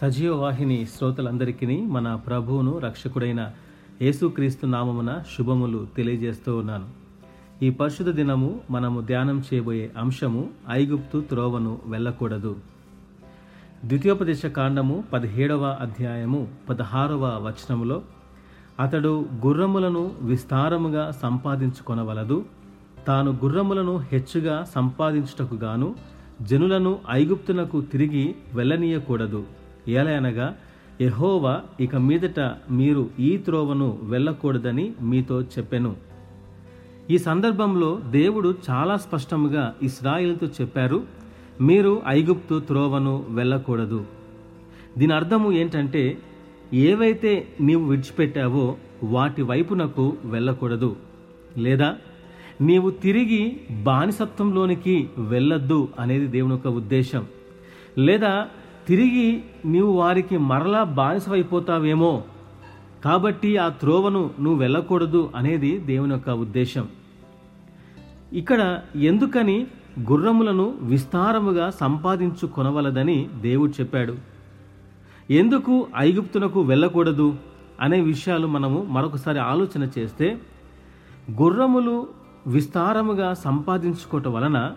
సజీవ వాహిని శ్రోతలందరికీ మన ప్రభువును రక్షకుడైన యేసుక్రీస్తు నామమున శుభములు తెలియజేస్తూ ఉన్నాను. ఈ పరిశుద్ధ దినము మనము ధ్యానం చేయబోయే అంశము ఐగుప్తు త్రోవను వెళ్ళకూడదు. ద్వితీయోపదేశ కాండము పదిహేడవ అధ్యాయము పదహారవ వచనములో అతడు గుర్రములను విస్తారముగా సంపాదించుకొనవలదు తాను గుర్రములను హెచ్చుగా సంపాదించుటకు గాను జనులను ఐగుప్తునకు తిరిగి వెళ్ళనీయకూడదు. ఏలయనగా ఎహోవా ఇక మీదట మీరు ఈ త్రోవను వెళ్ళకూడదని మీతో చెప్పెను. ఈ సందర్భంలో దేవుడు చాలా స్పష్టంగా ఇస్రాయిల్తో చెప్పారు మీరు ఐగుప్తు త్రోవను వెళ్ళకూడదు. దీని అర్థము ఏంటంటే ఏవైతే నీవు విడిచిపెట్టావో వాటి వైపునకు వెళ్ళకూడదు. లేదా నీవు తిరిగి బానిసత్వంలోనికి వెళ్ళొద్దు అనేది దేవుని యొక్క ఉద్దేశం. లేదా తిరిగి నీవు వారికి మరలా బానిసవైపోతావేమో. కాబట్టి ఆ త్రోవను నువ్వు వెళ్ళకూడదు అనేది దేవుని యొక్క ఉద్దేశం. ఇక్కడ ఎందుకని గుర్రములను విస్తారముగా సంపాదించుకొనవలదని దేవుడు చెప్పాడు. ఎందుకు ఐగుప్తునకు వెళ్ళకూడదు అనే విషయాలు మనము మరొకసారి ఆలోచన చేస్తే గుర్రములు విస్తారముగా సంపాదించుకోవటం వలన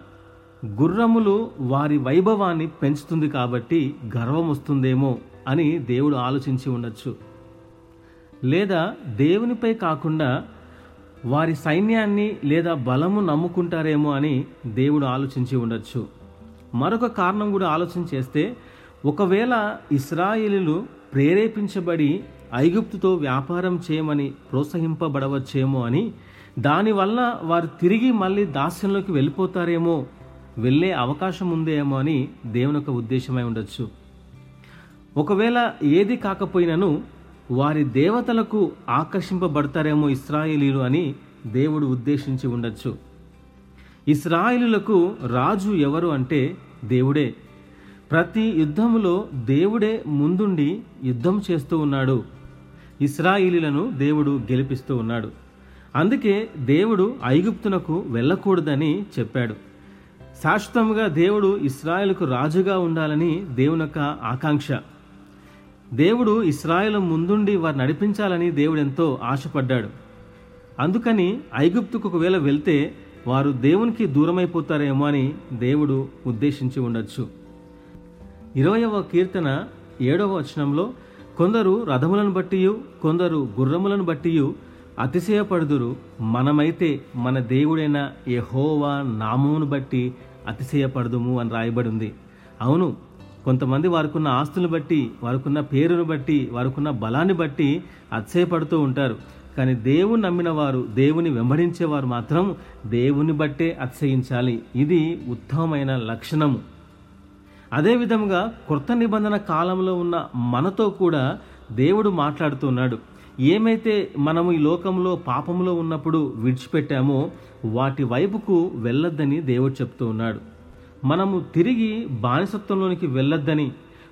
గుర్రములు వారి వైభవాన్ని పెంచుతుంది కాబట్టి గర్వం వస్తుందేమో అని దేవుడు ఆలోచించి ఉండొచ్చు. లేదా దేవునిపై కాకుండా వారి సైన్యాన్ని లేదా బలము నమ్ముకుంటారేమో అని దేవుడు ఆలోచించి ఉండొచ్చు. మరొక కారణం కూడా ఆలోచన చేస్తే ఒకవేళ ఇస్రాయిలు ప్రేరేపించబడి ఐగుప్తుతో వ్యాపారం చేయమని ప్రోత్సహింపబడవచ్చేమో అని దానివల్ల వారు తిరిగి మళ్ళీ దాస్యంలోకి వెళ్ళిపోతారేమో వెళ్ళే అవకాశం ఉందేమో అని దేవుని యొక్క ఉద్దేశమై ఉండొచ్చు. ఒకవేళ ఏది కాకపోయినను వారి దేవతలకు ఆకర్షింపబడతారేమో ఇస్రాయేలీలు అని దేవుడు ఉద్దేశించి ఉండొచ్చు. ఇస్రాయిలులకు రాజు ఎవరు అంటే దేవుడే. ప్రతి యుద్ధములో దేవుడే ముందుండి యుద్ధం చేస్తూ ఉన్నాడు. ఇస్రాయిలీలను దేవుడు గెలిపిస్తూ ఉన్నాడు. అందుకే దేవుడు ఐగుప్తునకు వెళ్ళకూడదని చెప్పాడు. శాశ్వతంగా దేవుడు ఇస్రాయేల్కు రాజుగా ఉండాలని దేవుని యొక్క ఆకాంక్ష. దేవుడు ఇస్రాయల్ ముందుండి వారు నడిపించాలని దేవుడు ఎంతో ఆశపడ్డాడు. అందుకని ఐగుప్తుకు ఒకవేళ వెళ్తే వారు దేవునికి దూరమైపోతారేమో అని దేవుడు ఉద్దేశించి ఉండొచ్చు. ఇరవయవ కీర్తన ఏడవ వచనంలో కొందరు రథములను బట్టియు కొందరు గుర్రములను బట్టియు అతిశయపడుదురు మనమైతే మన దేవుడైన యహోవా నామమును బట్టి అతిశయపడదుము అని రాయబడి ఉంది. అవును కొంతమంది వారికున్న ఆస్తులను బట్టి వారికున్న పేరును బట్టి వారికున్న బలాన్ని బట్టి అతిశయపడుతూ ఉంటారు. కానీ దేవుని నమ్మిన వారు దేవుని వెంబడించేవారు మాత్రం దేవుని బట్టే అతిశయించాలి. ఇది ఉత్తమమైన లక్షణము. అదేవిధంగా కొత్త నిబంధన కాలంలో ఉన్న మనతో కూడా దేవుడు మాట్లాడుతున్నాడు ఏమైతే మనము ఈ లోకంలో పాపంలో ఉన్నప్పుడు విడిచిపెట్టామో వాటి వైపుకు వెళ్ళొద్దని దేవుడు చెప్తూ ఉన్నాడు. మనము తిరిగి బానిసత్వంలోనికి వెళ్ళొద్దని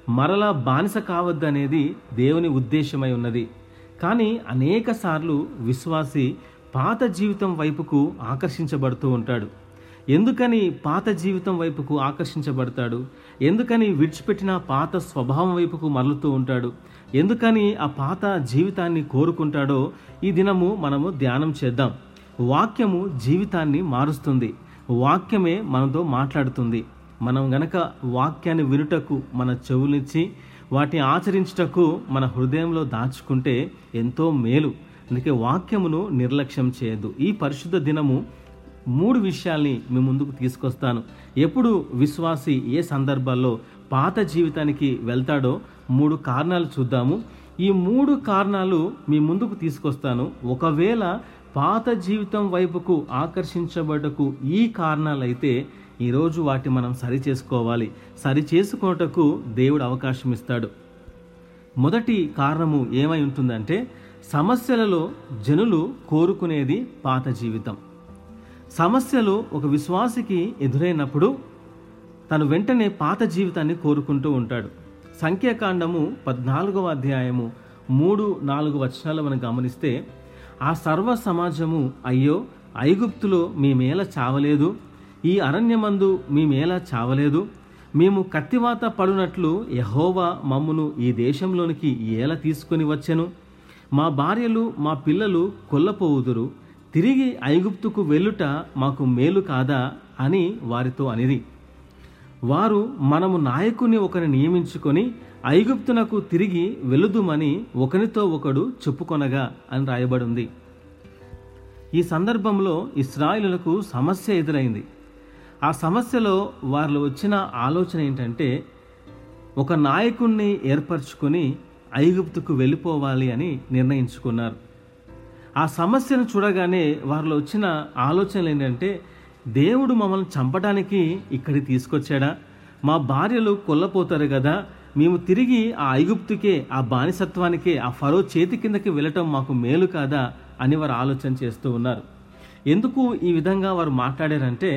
మరలా బానిస కావద్దనేది దేవుని ఉద్దేశమై ఉన్నది. కానీ అనేక సార్లు విశ్వాసి పాత జీవితం వైపుకు ఆకర్షించబడుతూ ఉంటాడు. ఎందుకని పాత జీవితం వైపుకు ఆకర్షించబడతాడు? ఎందుకని విడిచిపెట్టిన పాత స్వభావం వైపుకు మరలుతూ ఉంటాడు? ఎందుకని ఆ పాత జీవితాన్ని కోరుకుంటాడో ఈ దినము మనము ధ్యానం చేద్దాం. వాక్యము జీవితాన్ని మారుస్తుంది. వాక్యమే మనతో మాట్లాడుతుంది. మనం గనక వాక్యాన్ని వినుటకు మన చెవులిచ్చి వాటిని ఆచరించుటకు మన హృదయంలో దాచుకుంటే ఎంతో మేలు. అందుకే వాక్యమును నిర్లక్ష్యం చేయదు ఈ పరిశుద్ధ దినము మూడు విషయాల్ని మీ ముందుకు తీసుకొస్తాను. ఎప్పుడు విశ్వాసి ఏ సందర్భాల్లో పాత జీవితానికి వెళ్తాడో మూడు కారణాలు చూద్దాము. ఈ మూడు కారణాలు మీ ముందుకు తీసుకొస్తాను. ఒకవేళ పాత జీవితం వైపుకు ఆకర్షించబడకు ఈ కారణాలైతే ఈరోజు వాటి మనం సరి చేసుకోవాలి. సరి చేసుకున్నటకు దేవుడు అవకాశం ఇస్తాడు. మొదటి కారణము ఏమై ఉంటుందంటే సమస్యలలో జనులు కోరుకునేది పాత జీవితం. సమస్యలు ఒక విశ్వాసికి ఎదురైనప్పుడు తను వెంటనే పాత జీవితాన్ని కోరుకుంటూ ఉంటాడు. సంఖ్యాకాండము పద్నాలుగవ అధ్యాయము మూడు నాలుగు వచనాలు మనం గమనిస్తే ఆ సర్వ సమాజము అయ్యో ఐగుప్తులో మేమేలా చావలేదు. ఈ అరణ్యమందు మేమేలా చావలేదు. మేము కత్తివాత పడునట్లు యహోవా మమ్మును ఈ దేశంలోనికి ఏలా తీసుకొని వచ్చెను. మా భార్యలు మా పిల్లలు కొల్లపోవుదురు. తిరిగి ఐగుప్తుకు వెళ్ళుట మాకు మేలు కాదా అని వారితో అనిది వారు మనము నాయకుని ఒకరిని నియమించుకొని ఐగుప్తునకు తిరిగి వెలుదుమని ఒకనితో ఒకడు చెప్పుకొనగా అని రాయబడింది. ఈ సందర్భంలో ఇస్రాయిలకు సమస్య ఎదురైంది. ఆ సమస్యలో వారిలో వచ్చిన ఆలోచన ఏంటంటే ఒక నాయకుణ్ణి ఏర్పరచుకొని ఐగుప్తుకు వెళ్ళిపోవాలి అని నిర్ణయించుకున్నారు. ఆ సమస్యను చూడగానే వారిలో వచ్చిన ఆలోచనలు ఏంటంటే దేవుడు మమ్మల్ని చంపడానికి ఇక్కడికి తీసుకొచ్చాడా? మా భార్యలు కొల్లపోతారు కదా మేము తిరిగి ఆ ఐగుప్తుకే ఆ బానిసత్వానికే ఆ ఫరో చేతి కిందకి వెళ్ళటం మాకు మేలు కాదా అని వారు ఆలోచన చేస్తూ ఉన్నారు. ఎందుకు ఈ విధంగా వారు మాట్లాడారంటే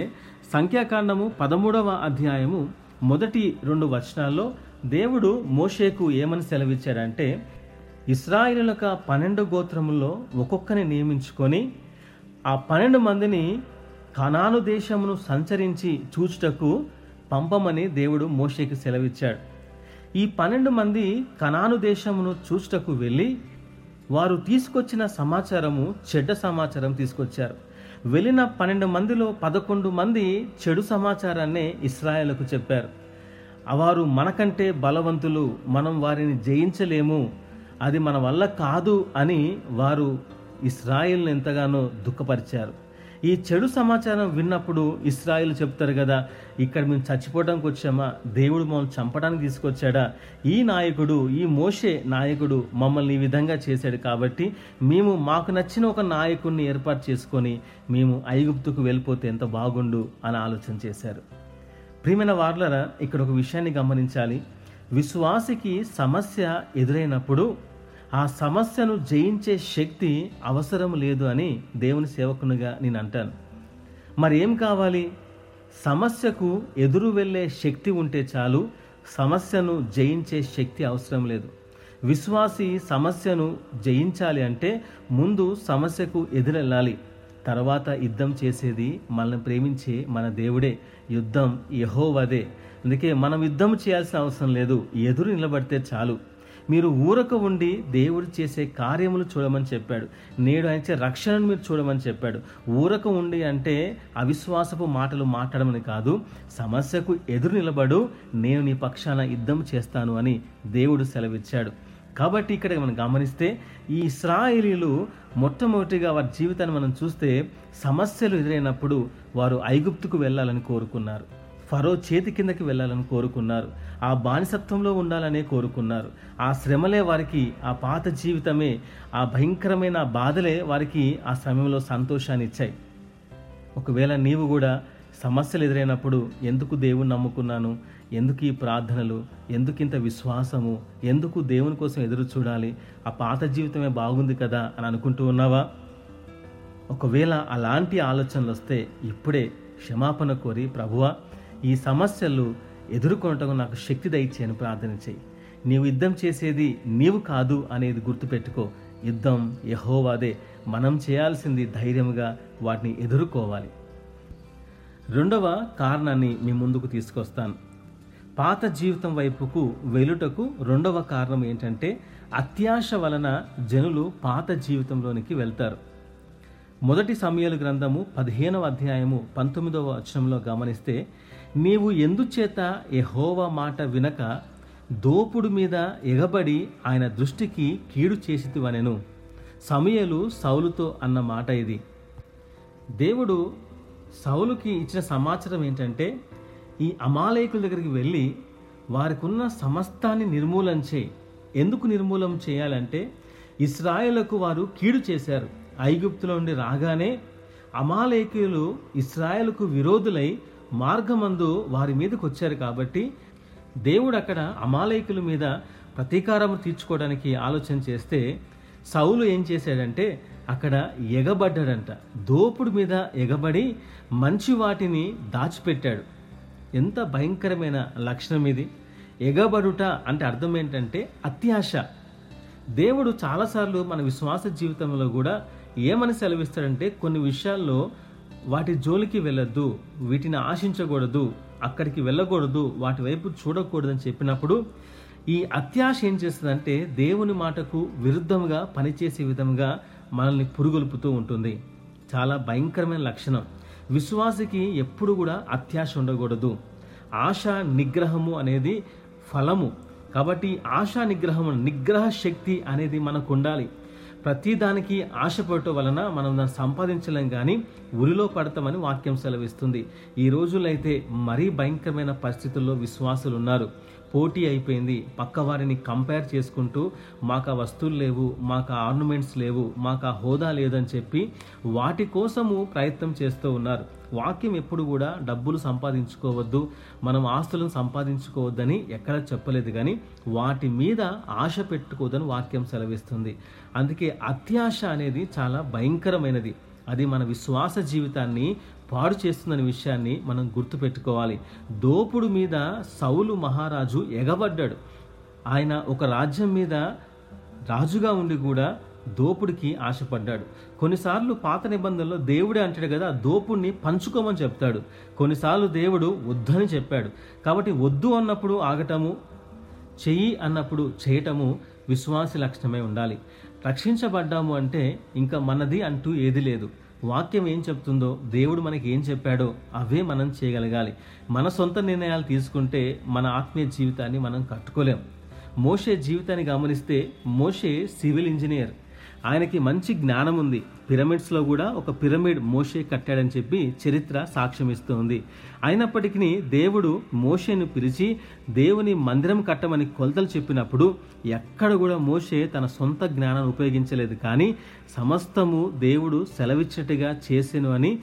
సంఖ్యాకాండము పదమూడవ అధ్యాయము మొదటి రెండు వచనాల్లో దేవుడు మోషేకు ఏమని సెలవిచ్చాడంటే ఇస్రాయిలులక పన్నెండు గోత్రముల్లో ఒక్కొక్కని నియమించుకొని ఆ పన్నెండు మందిని కనాను దేశమును సంచరించి చూచుటకు పంపమని దేవుడు మోషేకి సెలవిచ్చాడు. ఈ పన్నెండు మంది కనాను దేశమును చూచుటకు వెళ్ళి వారు తీసుకొచ్చిన సమాచారము చెడ్డ సమాచారం తీసుకొచ్చారు. వెళ్ళిన పన్నెండు మందిలో పదకొండు మంది చెడు సమాచారాన్ని ఇస్రాయేల్కు చెప్పారు. వారు మనకంటే బలవంతులు మనం వారిని జయించలేము అది మన వల్ల కాదు అని వారు ఇస్రాయిల్ని ఎంతగానో దుఃఖపరిచారు. ఈ చెడు సమాచారం విన్నప్పుడు ఇస్రాయిల్ చెప్తారు కదా ఇక్కడ మేము చచ్చిపోవడానికి వచ్చామా? దేవుడు మమ్మల్ని చంపడానికి తీసుకొచ్చాడా? ఈ నాయకుడు ఈ మోషే నాయకుడు మమ్మల్ని ఈ విధంగా చేశాడు కాబట్టి మేము మాకు నచ్చిన ఒక నాయకుడిని ఏర్పాటు చేసుకొని మేము ఐగుప్తుకు వెళ్ళిపోతే ఎంత బాగుండు అని ఆలోచన చేశారు. ప్రియమైన వార్లరా ఇక్కడ ఒక విషయాన్ని గమనించాలి. విశ్వాసికి సమస్య ఎదురైనప్పుడు ఆ సమస్యను జయించే శక్తి అవసరం లేదు అని దేవుని సేవకునిగా నేను అంటాను. మరి ఏం కావాలి? సమస్యకు ఎదురు వెళ్ళే శక్తి ఉంటే చాలు సమస్యను జయించే శక్తి అవసరం లేదు. విశ్వాసి సమస్యను జయించాలి అంటే ముందు సమస్యకు ఎదురెళ్ళాలి. తర్వాత యుద్ధం చేసేది మనల్ని ప్రేమించే మన దేవుడే యుద్ధం యహోవదే. అందుకే మనం యుద్ధం చేయాల్సిన అవసరం లేదు. ఎదురు నిలబడితే చాలు. మీరు ఊరక ఉండి దేవుడు చేసే కార్యములు చూడమని చెప్పాడు. నేడు ఆయన రక్షణను మీరు చూడమని చెప్పాడు. ఊరక ఉండి అంటే అవిశ్వాసపు మాటలు మాట్లాడమని కాదు. సమస్యకు ఎదురు నిలబడు. నేను నీ పక్షాన యుద్ధం చేస్తాను అని దేవుడు సెలవిచ్చాడు. కాబట్టి ఇక్కడ మనం గమనిస్తే ఈ ఇస్రాయేలీలు మొట్టమొదటిగా వారి జీవితాన్ని మనం చూస్తే సమస్యలు ఎదురైనప్పుడు వారు ఐగుప్తుకు వెళ్ళాలని కోరుకున్నారు. ఫరో చేతి కిందకి వెళ్ళాలని కోరుకున్నారు. ఆ బానిసత్వంలో ఉండాలనే కోరుకున్నారు. ఆ శ్రమలే వారికి ఆ పాత జీవితమే ఆ భయంకరమైన బాధలే వారికి ఆ సమయంలో సంతోషాన్ని ఇచ్చాయి. ఒకవేళ నీవు కూడా సమస్యలు ఎదురైనప్పుడు ఎందుకు దేవుని నమ్ముకున్నాను? ఎందుకు ఈ ప్రార్థనలు? ఎందుకు ఇంత విశ్వాసము? ఎందుకు దేవుని కోసం ఎదురు చూడాలి? ఆ పాత జీవితమే బాగుంది కదా అని అనుకుంటూ ఉన్నావా? ఒకవేళ అలాంటి ఆలోచనలు వస్తే ఇప్పుడే క్షమాపణ కోరి ప్రభువా ఈ సమస్యలు ఎదుర్కొనటం నాకు శక్తి దయచేయని ప్రార్థన చేయి. నీవు యుద్ధం చేసేది నీవు కాదు అనేది గుర్తుపెట్టుకో. యుద్ధం యహోవాదే. మనం చేయాల్సింది ధైర్యంగా వాటిని ఎదుర్కోవాలి. రెండవ కారణాన్ని మీ ముందుకు తీసుకొస్తాను. పాత జీవితం వైపుకు వెలుటకు రెండవ కారణం ఏంటంటే అత్యాశ వలన జనులు పాత జీవితంలోనికి వెళ్తారు. మొదటి సమయాల గ్రంథము పదిహేనవ అధ్యాయము పంతొమ్మిదవ వచనంలో గమనిస్తే నీవు ఎందుచేత ఎహోవా మాట వినక దోపుడు మీద ఎగబడి ఆయన దృష్టికి కీడు చేసితివనెను? సమయలు సౌలుతో అన్న మాట ఇది. దేవుడు సౌలుకి ఇచ్చిన సమాచారం ఏంటంటే ఈ అమాలయకుల దగ్గరికి వెళ్ళి వారికి ఉన్న సమస్తాన్ని నిర్మూలన చేయి ఎందుకు నిర్మూలన చేయాలంటే ఇస్రాయేలకు వారు కీడు చేశారు. ఐగుప్తులో నుండి రాగానే అమాలేకులు ఇస్రాయేల్కు విరోధులై మార్గమందు వారి మీదకి వచ్చారు కాబట్టి దేవుడు అక్కడ అమాలేకుల మీద ప్రతీకారం తీర్చుకోవడానికి ఆలోచన చేస్తే సౌలు ఏం చేశాడంటే అక్కడ ఎగబడ్డాడంట. దోపుడు మీద ఎగబడి మంచి వాటిని దాచిపెట్టాడు. ఎంత భయంకరమైన లక్షణం ఇది. ఎగబడుట అంటే అర్థం ఏంటంటే అత్యాశ. దేవుడు చాలాసార్లు మన విశ్వాస జీవితంలో కూడా ఏమని సెలవిస్తాడంటే కొన్ని విషయాల్లో వాటి జోలికి వెళ్ళొద్దు వీటిని ఆశించకూడదు అక్కడికి వెళ్ళకూడదు వాటి వైపు చూడకూడదని చెప్పినప్పుడు ఈ అత్యాశ ఏం చేస్తుందంటే దేవుని మాటకు విరుద్ధంగా పనిచేసే విధంగా మనల్ని పురుగొల్పుతూ ఉంటుంది. చాలా భయంకరమైన లక్షణం. విశ్వాసికి ఎప్పుడు కూడా అత్యాశ ఉండకూడదు. ఆశ నిగ్రహము అనేది ఫలము. కాబట్టి ఆశా నిగ్రహం నిగ్రహ శక్తి అనేది మనకు ఉండాలి. ప్రతిదానికి ఆశపడటం వలన మనం దాన్ని సంపాదించలేం కానీ ఉరిలో పడతామని వాక్యం సెలవిస్తుంది. ఈ రోజుల్లో అయితే మరీ భయంకరమైన పరిస్థితుల్లో విశ్వాసులు ఉన్నారు పోటీ అయిపోయింది. పక్క వారిని కంపేర్ చేసుకుంటూ మాకు ఆ వస్తువులు లేవు మాకు ఆ ఆర్నమెంట్స్ లేవు మాకు ఆ హోదా లేదని చెప్పి వాటి కోసము ప్రయత్నం చేస్తూ ఉన్నారు. వాక్యం ఎప్పుడు కూడా డబ్బులు సంపాదించుకోవద్దు మనం ఆస్తులను సంపాదించుకోవద్దని ఎక్కడ చెప్పలేదు కానీ వాటి మీద ఆశ పెట్టుకోవద్దని వాక్యం సెలవిస్తుంది. అందుకే అత్యాశ అనేది చాలా భయంకరమైనది. అది మన విశ్వాస జీవితాన్ని పాడు చేస్తుందనే విషయాన్ని మనం గుర్తుపెట్టుకోవాలి. దోపుడు మీద సౌలు మహారాజు ఎగబడ్డాడు. ఆయన ఒక రాజ్యం మీద రాజుగా ఉండి కూడా దోపుడికి ఆశపడ్డాడు. కొన్నిసార్లు పాత నిబంధనలో దేవుడే అంటాడు కదా దోపుణ్ణి దోపుడిని పంచుకోమని చెప్తాడు. కొన్నిసార్లు దేవుడు వద్దని చెప్పాడు. కాబట్టి వద్దు అన్నప్పుడు ఆగటము చెయ్యి అన్నప్పుడు చేయటము విశ్వాసి లక్షణమే ఉండాలి. రక్షించబడ్డాము అంటే ఇంకా మనది అంటూ ఏది లేదు. వాక్యం ఏం చెప్తుందో దేవుడు మనకి ఏం చెప్పాడో అవే మనం చేయగలగాలి. మన సొంత నిర్ణయాలు తీసుకుంటే మన ఆత్మీయ జీవితాన్ని మనం కట్టుకోలేం. మోషే జీవితాన్ని గమనిస్తే మోషే సివిల్ ఇంజనీర్. ఆయనకి మంచి జ్ఞానం ఉంది. పిరమిడ్స్లో కూడా ఒక పిరమిడ్ మోషే కట్టాడని చెప్పి చరిత్ర సాక్ష్యం ఇస్తుంది. అయినప్పటికీ దేవుడు మోషేను పిలిచి దేవుని మందిరం కట్టమని కొలతలు చెప్పినప్పుడు ఎక్కడ కూడా మోషే తన సొంత జ్ఞానాన్ని ఉపయోగించలేదు. కానీ సమస్తము దేవుడు సెలవిచ్చినట్టుగా చేసెను అని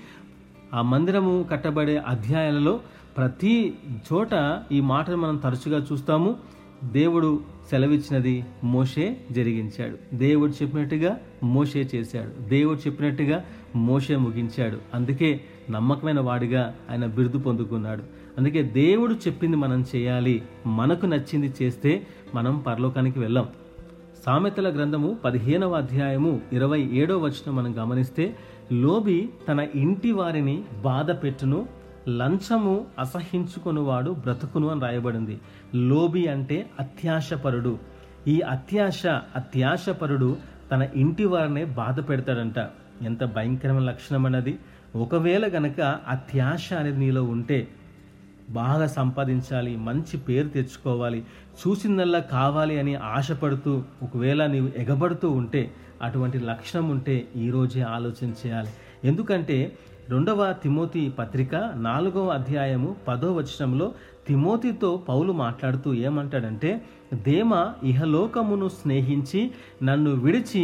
ఆ మందిరము కట్టబడే అధ్యాయాలలో ప్రతి చోట ఈ మాటను మనం తరచుగా చూస్తాము. దేవుడు సెలవిచ్చినది మోషే జరిగించాడు. దేవుడు చెప్పినట్టుగా మోషే చేశాడు. దేవుడు చెప్పినట్టుగా మోషే ముగించాడు. అందుకే నమ్మకమైన వాడిగా ఆయన బిరుదు పొందుకున్నాడు. అందుకే దేవుడు చెప్పింది మనం చేయాలి. మనకు నచ్చింది చేస్తే మనం పరలోకానికి వెళ్ళాం. సామెతల గ్రంథము పదిహేనవ అధ్యాయము ఇరవై ఏడవ వచనం మనం గమనిస్తే లోబి తన ఇంటి వారిని బాధ పెట్టును లంచము అసహించుకునివాడు బ్రతుకును అని రాయబడింది. లోబి అంటే అత్యాశపరుడు. ఈ అత్యాశ అత్యాశపరుడు తన ఇంటి వారినే బాధ పెడతాడంట. ఎంత భయంకరమైన లక్షణం అన్నది. ఒకవేళ గనక అత్యాశ అనేది నీలో ఉంటే బాగా సంపాదించాలి మంచి పేరు తెచ్చుకోవాలి చూసిందల్లా కావాలి అని ఆశపడుతూ ఒకవేళ నీవు ఎగబడుతూ ఉంటే అటువంటి లక్షణం ఉంటే ఈరోజే ఆలోచన చేయాలి. ఎందుకంటే రెండవ తిమోతి పత్రిక నాలుగవ అధ్యాయము పదో వచనంలో తిమోతితో పౌలు మాట్లాడుతూ ఏమంటాడంటే దేమ ఇహలోకమును స్నేహించి నన్ను విడిచి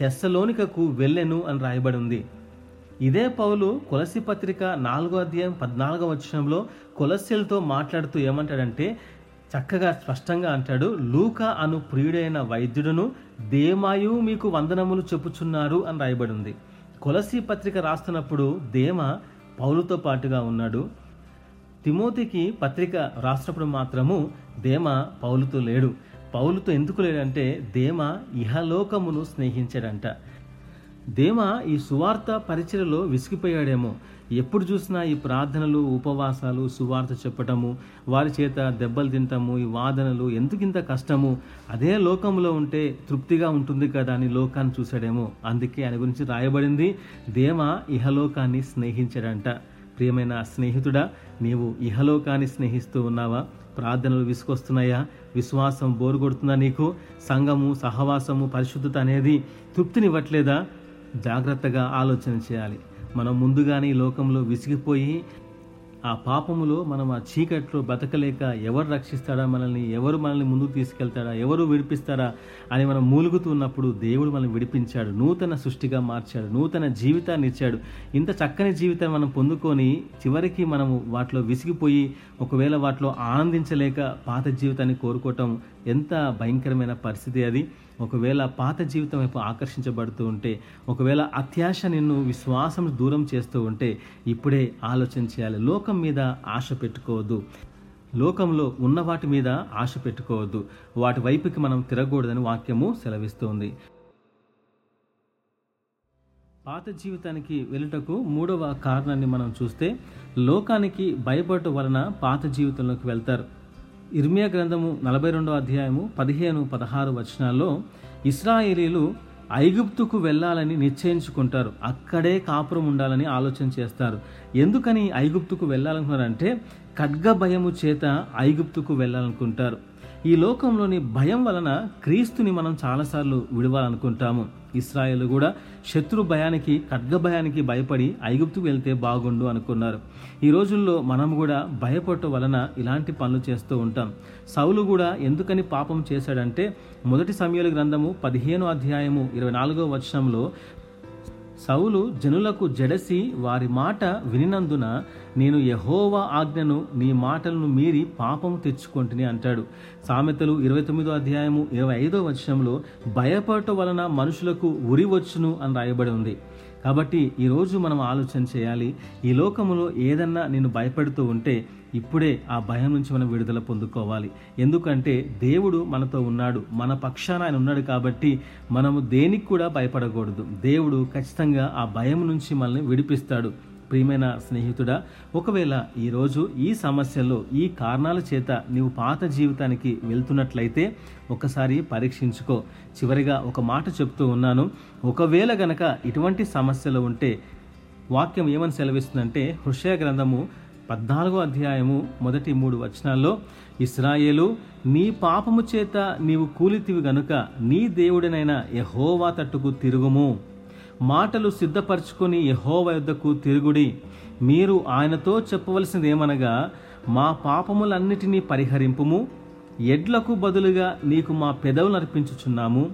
తెస్సలోనికకు వెళ్ళెను అని రాయబడి ఉంది ఇదే పౌలు కొలసి పత్రిక నాలుగో అధ్యాయం పద్నాలుగో వచనంలో కొలసిలతో మాట్లాడుతూ ఏమంటాడంటే చక్కగా స్పష్టంగా అంటాడు లూక అను ప్రియుడైన వైద్యుడును దేమాయు మీకు వందనములు చెప్పుచున్నారు అని రాయబడి ఉంది కొలసి పత్రిక రాస్తున్నప్పుడు దేమ పౌలుతో పాటుగా ఉన్నాడు. తిమోతికి పత్రిక రాసినప్పుడు మాత్రము దేమ పౌలుతో లేడు. పౌలుతో ఎందుకు లేడంటే దేమ ఇహలోకమును స్నేహించాడంట. దేమ ఈ సువార్త పరిచయలో విసిగిపోయాడేమో. ఎప్పుడు చూసినా ఈ ప్రార్థనలు ఉపవాసాలు సువార్త చెప్పటము వారి చేత దెబ్బలు తింటాము ఈ వాదనలు ఎందుకింత కష్టము? అదే లోకంలో ఉంటే తృప్తిగా ఉంటుంది కదా అని లోకాన్ని చూశాడేమో. అందుకే ఆయన గురించి రాయబడింది దేమ ఇహలోకాన్ని స్నేహించాడంట. ప్రియమైన స్నేహితుడా నీవు ఇహలోకాన్ని స్నేహిస్తూ ఉన్నావా? ప్రార్థనలు విసుకొస్తున్నాయా విశ్వాసం బోరు కొడుతుందా నీకు? సంఘము సహవాసము పరిశుద్ధత అనేది తృప్తినివ్వట్లేదా? జాగ్రత్తగా ఆలోచన చేయాలి. మనం ముందుగానే ఈ లోకంలో విసిగిపోయి ఆ పాపములో మనం ఆ చీకట్లో బతకలేక ఎవరు రక్షిస్తాడా మనల్ని ఎవరు మనల్ని ముందుకు తీసుకెళ్తాడా ఎవరు విడిపిస్తారా అని మనం మూలుగుతున్నప్పుడు దేవుడు మనల్ని విడిపించాడు. నూతన సృష్టిగా మార్చాడు నూతన జీవితాన్ని ఇచ్చాడు. ఇంత చక్కని జీవితాన్ని మనం పొందుకొని చివరికి మనము వాటిలో విసిగిపోయి ఒకవేళ వాటిలో ఆనందించలేక పాత జీవితాన్ని కోరుకోవటం ఎంత భయంకరమైన పరిస్థితి అది. ఒకవేళ పాత జీవితం వైపు ఆకర్షించబడుతూ ఉంటే ఒకవేళ అత్యాశ నిన్ను విశ్వాసం దూరం చేస్తూ ఉంటే ఇప్పుడే ఆలోచన చేయాలి. లోకం మీద ఆశ పెట్టుకోవద్దు. లోకంలో ఉన్న వాటి మీద ఆశ పెట్టుకోవద్దు. వాటి వైపుకి మనం తిరగకూడదని వాక్యము సెలవిస్తోంది. పాత జీవితానికి వెళ్ళుటకు మూడవ కారణాన్ని మనం చూస్తే లోకానికి భయపడటం వలన పాత జీవితంలోకి వెళ్తారు. ఇర్మియా గ్రంథము నలభై రెండో అధ్యాయము పదిహేను పదహారు వచనాల్లో ఇస్రాయేలీలు ఐగుప్తుకు వెళ్ళాలని నిశ్చయించుకుంటారు. అక్కడే కాపురం ఉండాలని ఆలోచన చేస్తారు. ఎందుకని ఐగుప్తుకు వెళ్ళాలనుకున్నారంటే ఖడ్గ భయము చేత ఐగుప్తుకు వెళ్ళాలనుకుంటారు. ఈ లోకంలోని భయం వలన క్రీస్తుని మనం చాలాసార్లు విడవాలనుకుంటాము. ఇస్రాయేల్ కూడా శత్రు భయానికి ఖడ్గ భయానికి భయపడి ఐగుప్తుకు వెళ్తే బాగుండు అనుకున్నారు. ఈ రోజుల్లో మనం కూడా భయపడటం వలన ఇలాంటి పనులు చేస్తూ ఉంటాం. సౌలు కూడా ఎందుకని పాపం చేశాడంటే మొదటి సమయాల గ్రంథము పదిహేను అధ్యాయము ఇరవై నాలుగో వచనంలో సౌలు జనులకు జడసి వారి మాట వినినందున నేను యహోవా ఆజ్ఞను నీ మాటలను మీరి పాపము తెచ్చుకొంటిని అంటాడు. సామెతలు ఇరవై తొమ్మిదో అధ్యాయము ఇరవై ఐదో వచనంలో భయపడటం వలన మనుషులకు ఉరి వచ్చును అని రాయబడి ఉంది. కాబట్టి ఈరోజు మనం ఆలోచన చేయాలి ఈ లోకములో ఏదన్నా నేను భయపడుతూ ఉంటే ఇప్పుడే ఆ భయం నుంచి మనం విడుదల పొందుకోవాలి. ఎందుకంటే దేవుడు మనతో ఉన్నాడు. మన పక్షాన ఆయన ఉన్నాడు కాబట్టి మనము దేనికి కూడా భయపడకూడదు. దేవుడు ఖచ్చితంగా ఆ భయం నుంచి మనల్ని విడిపిస్తాడు. ప్రియమైన స్నేహితుడా ఒకవేళ ఈరోజు ఈ సమస్యలో ఈ కారణాల చేత నీవు పాత జీవితానికి వెళ్తున్నట్లయితే ఒకసారి పరీక్షించుకో. చివరిగా ఒక మాట చెప్తూ ఉన్నాను. ఒకవేళ గనక ఇటువంటి సమస్యలు ఉంటే వాక్యం ఏమని సెలవిస్తుందంటే హృషయ గ్రంథము పద్నాలుగో అధ్యాయము మొదటి మూడు వచనాల్లో ఇస్రాయేలు నీ పాపము చేత నీవు కూలితివి గనుక నీ దేవుడినైన యహోవా తట్టుకు తిరుగుము. మాటలు సిద్ధపరచుకొని యహోవ యుద్ధకు తిరుగుడి. మీరు ఆయనతో చెప్పవలసింది ఏమనగా మా పాపములన్నిటినీ పరిహరింపుము. ఎడ్లకు బదులుగా నీకు మా పెదవులు అర్పించుచున్నాము.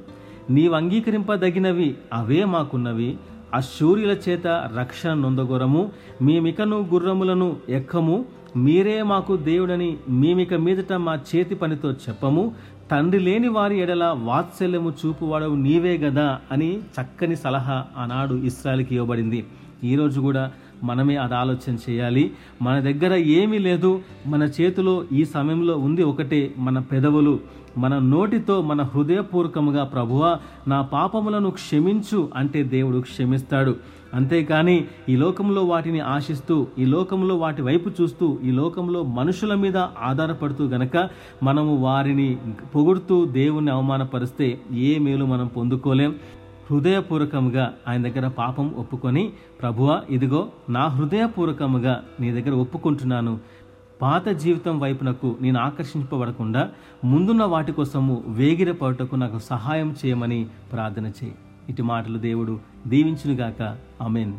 నీవు అంగీకరింపదగినవి అవే మాకున్నవి. అశూర్యుల చేత రక్షణ నొందగొరము. మేమికను గుర్రములను ఎక్కము. మీరే మాకు దేవుడని మేమిక మీదట మా చేతి పనితో చెప్పము. తండ్రి లేని వారి ఎడల వాత్సల్యము చూపువాడవు నీవే గదా అని చక్కని సలహా ఆనాడు ఇస్రాయల్కి ఇవ్వబడింది. ఈరోజు కూడా మనమే అది ఆలోచన చేయాలి. మన దగ్గర ఏమీ లేదు. మన చేతిలో ఈ సమయంలో ఉంది ఒకటే మన పెదవులు. మన నోటితో మన హృదయపూర్వకముగా ప్రభువా నా పాపములను క్షమించు అంటే దేవుడు క్షమిస్తాడు. అంతేకాని ఈ లోకంలో వాటిని ఆశిస్తూ ఈ లోకంలో వాటి వైపు చూస్తూ ఈ లోకంలో మనుషుల మీద ఆధారపడుతూ గనక మనము వారిని పొగుడుతూ దేవుణ్ణి అవమానపరిస్తే ఏ మేలు మనం పొందుకోలేం. హృదయపూర్వకముగా ఆయన దగ్గర పాపం ఒప్పుకొని ప్రభువా ఇదిగో నా హృదయపూర్వకముగా నీ దగ్గర ఒప్పుకుంటున్నాను. పాత జీవితం వైపునకు నేను ఆకర్షింపబడకుండా ముందున్న వాటి కోసము వేగిరపడుటకు నాకు సహాయం చేయమని ప్రార్థన చేయి. ఇటు మాటలు దేవుడు దీవించునుగాక. అమెన్